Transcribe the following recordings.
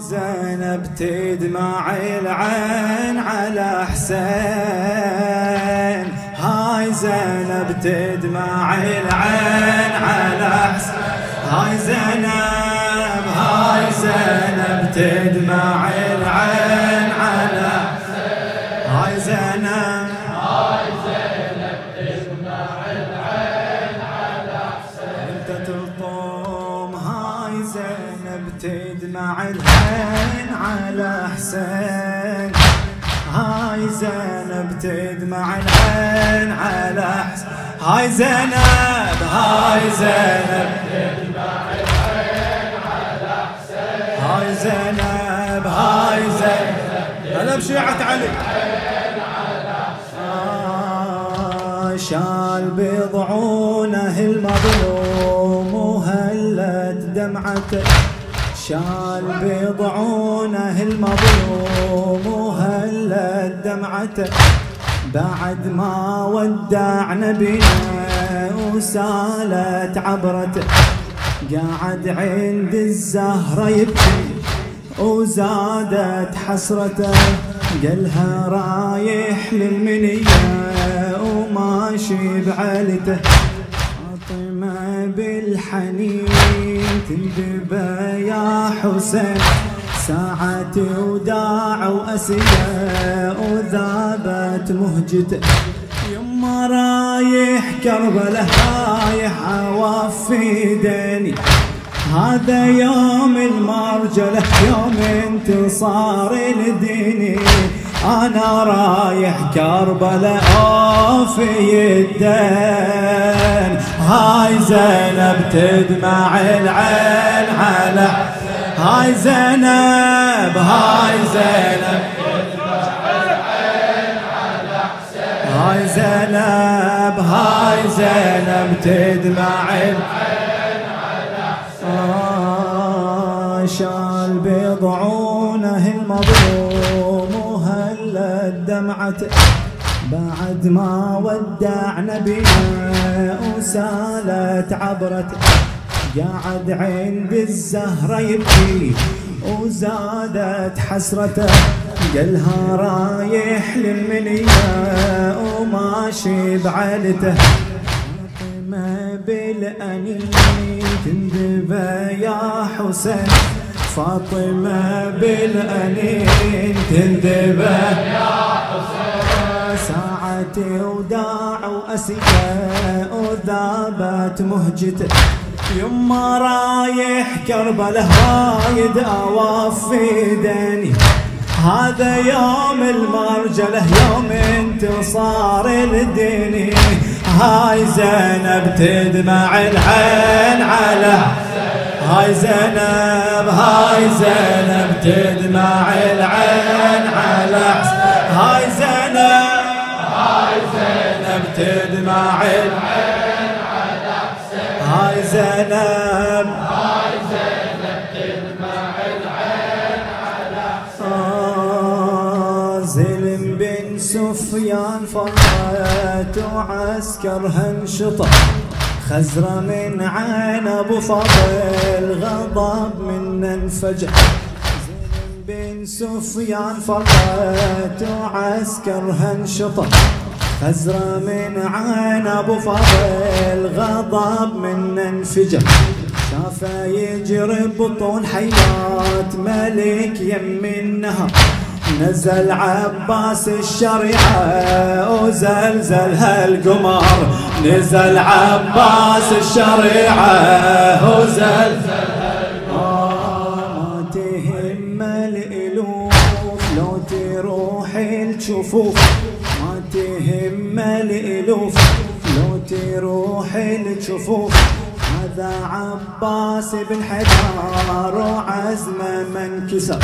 زينب تدمع العين على حسين. هاي زينب تدمع العين على حسين. هاي زينب هاي زينب تدمع العين زينب تدمع العين على حسين هاي زينب هاي زينب. هاي زينب هاي زينب. هلا بشيعة علي. آه، شال بضعونه المظلوم وهلت دمعته شال بضعونه المظلوم دمعته بعد ما ودع نبينا وسالت عبرته قاعد عند الزهرة يبكي وزادت حسرته. قالها رايح للمنية وماشي بعلته فاطمة بالحنين تندبى يا حسين. ساعة وداع وآسية وذابت مهجته. يما رايح كربله رايح اوفي ديني. هذا يوم المرجلة يوم انتصار لديني. أنا رايح كربلاء اوفي الدين. هاي زينب تدمع العين على هاي زينب هاي زينب. هاي زينب هاي زينب تدمع آه، شال بضعونه المظلوم وهلت دمعته بعد ما ودع نبينا وسالت عبرته قاعد عند الزهرة يبكي وزادت حسرته. قالها رايح للمنية وماشي بعلته فاطمة بالأنين تندبى يا حسين. فاطمة بالأنين تندبى يا حسين. ساعتي وداع وأسية وذابت مهجته. يما رايح كربله رايد اوفي ديني هذا يوم المرجله يوم انتصار لديني هاي زينب تدمع العين على هاي زينب هاي زينب تدمع العين على. هاي زينب هاي زينب تدمع العين زينب هاي زينب تدمع العين على زلم بن سفيان فرت وعسكرها انشطر خزرة من عين أبو فضل غضب من انفجر. زلم بن سفيان فرت وعسكرها انشطر خزرة من عين أبو فضل غضب من انفجر شافه يجري بطون حيات ملك يم النهر نزل عباس الشريعة وزلزل هالقمر نزل عباس الشريعة وزلزل ما تهم الإلوف لو تروح الجفوف. ما تهم الالوف لو تروح الجفوف هذا عباس بن حجار وعزمه من كسر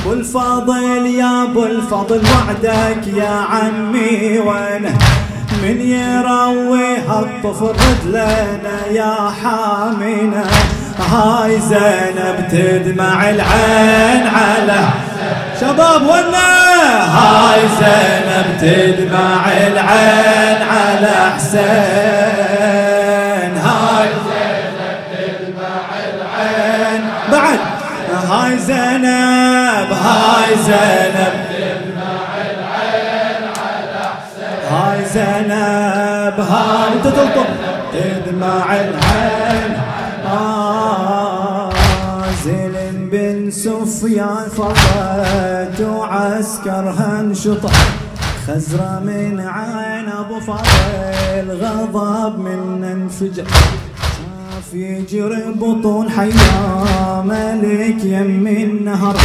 ابو الفضل يا ابو الفضل وعدك يا عمي وأنا. من يروي هالطفل لنا يا حامينا. هاي زينب تدمع العين على شباب ونا هاي زينب تدمع العين على حسين. هاي زينب تدمع العين بعد. هاي زينب هاي زينب. هاي زينب هاي. انت تلطم. تدمع العين. سفيان فرت وعسكرها انشطح خزرة من عين أبو فضل غضب من انفجر. شاف يجري بطون حيا ملك يم النهر.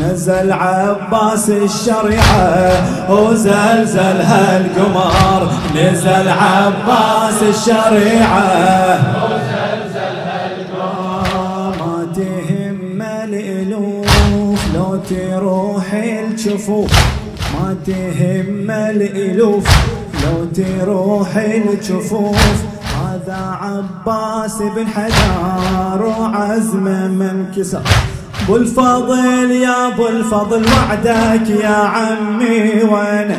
نزل عباس الشريعة وزلزل هالقمر. نزل عباس الشريعة. الالوف لو تروح الجفوف ما تهم الإلوف. لو تروح الجفوف هذا عباس بن حجار وعزمه من كسر. أبو الفضل يا أبو الفضل وعدك يا عمي وأنا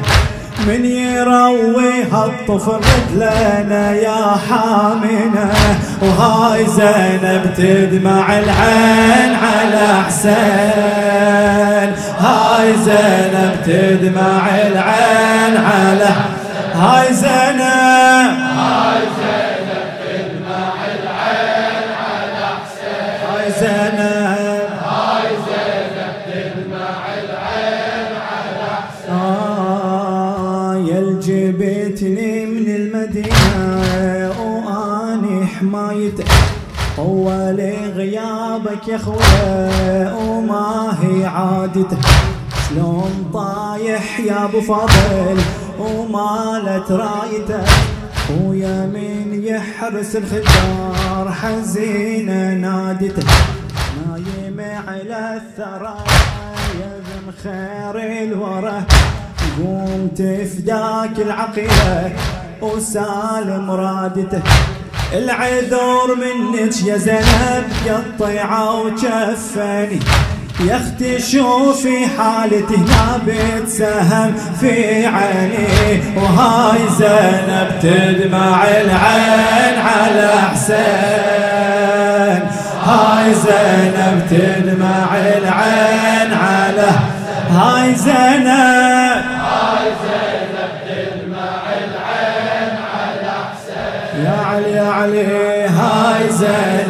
من يروي هالطفل رجلنا يا حامنا. وهاي زينب تدمع العين على حسين. هاي زينب تدمع العين على هاي زينب. هاي زينب تدمع العين على حسين هاي زينب. هاي زينب تدمع العين على حسين آه يلجبتني من المدينة واني حمايتك طول غيابك يا خويا وما هي عادته شلون طايح يا أبو فاضل ومالت رايته ويا من يحرس الخجار حزينة نادته. نايم على الثرى يا ذن خير الورى. قومت فداك العقيله وسالم رادته. العذر منك يا زينب قطيعة وجفني. يا أختي شوفي حالتي هنا بتسهم في عيني. وهاي زينب تدمع العين على حسين. هاي زينب تدمع العين على هاي زينب هاي زينب. تدمع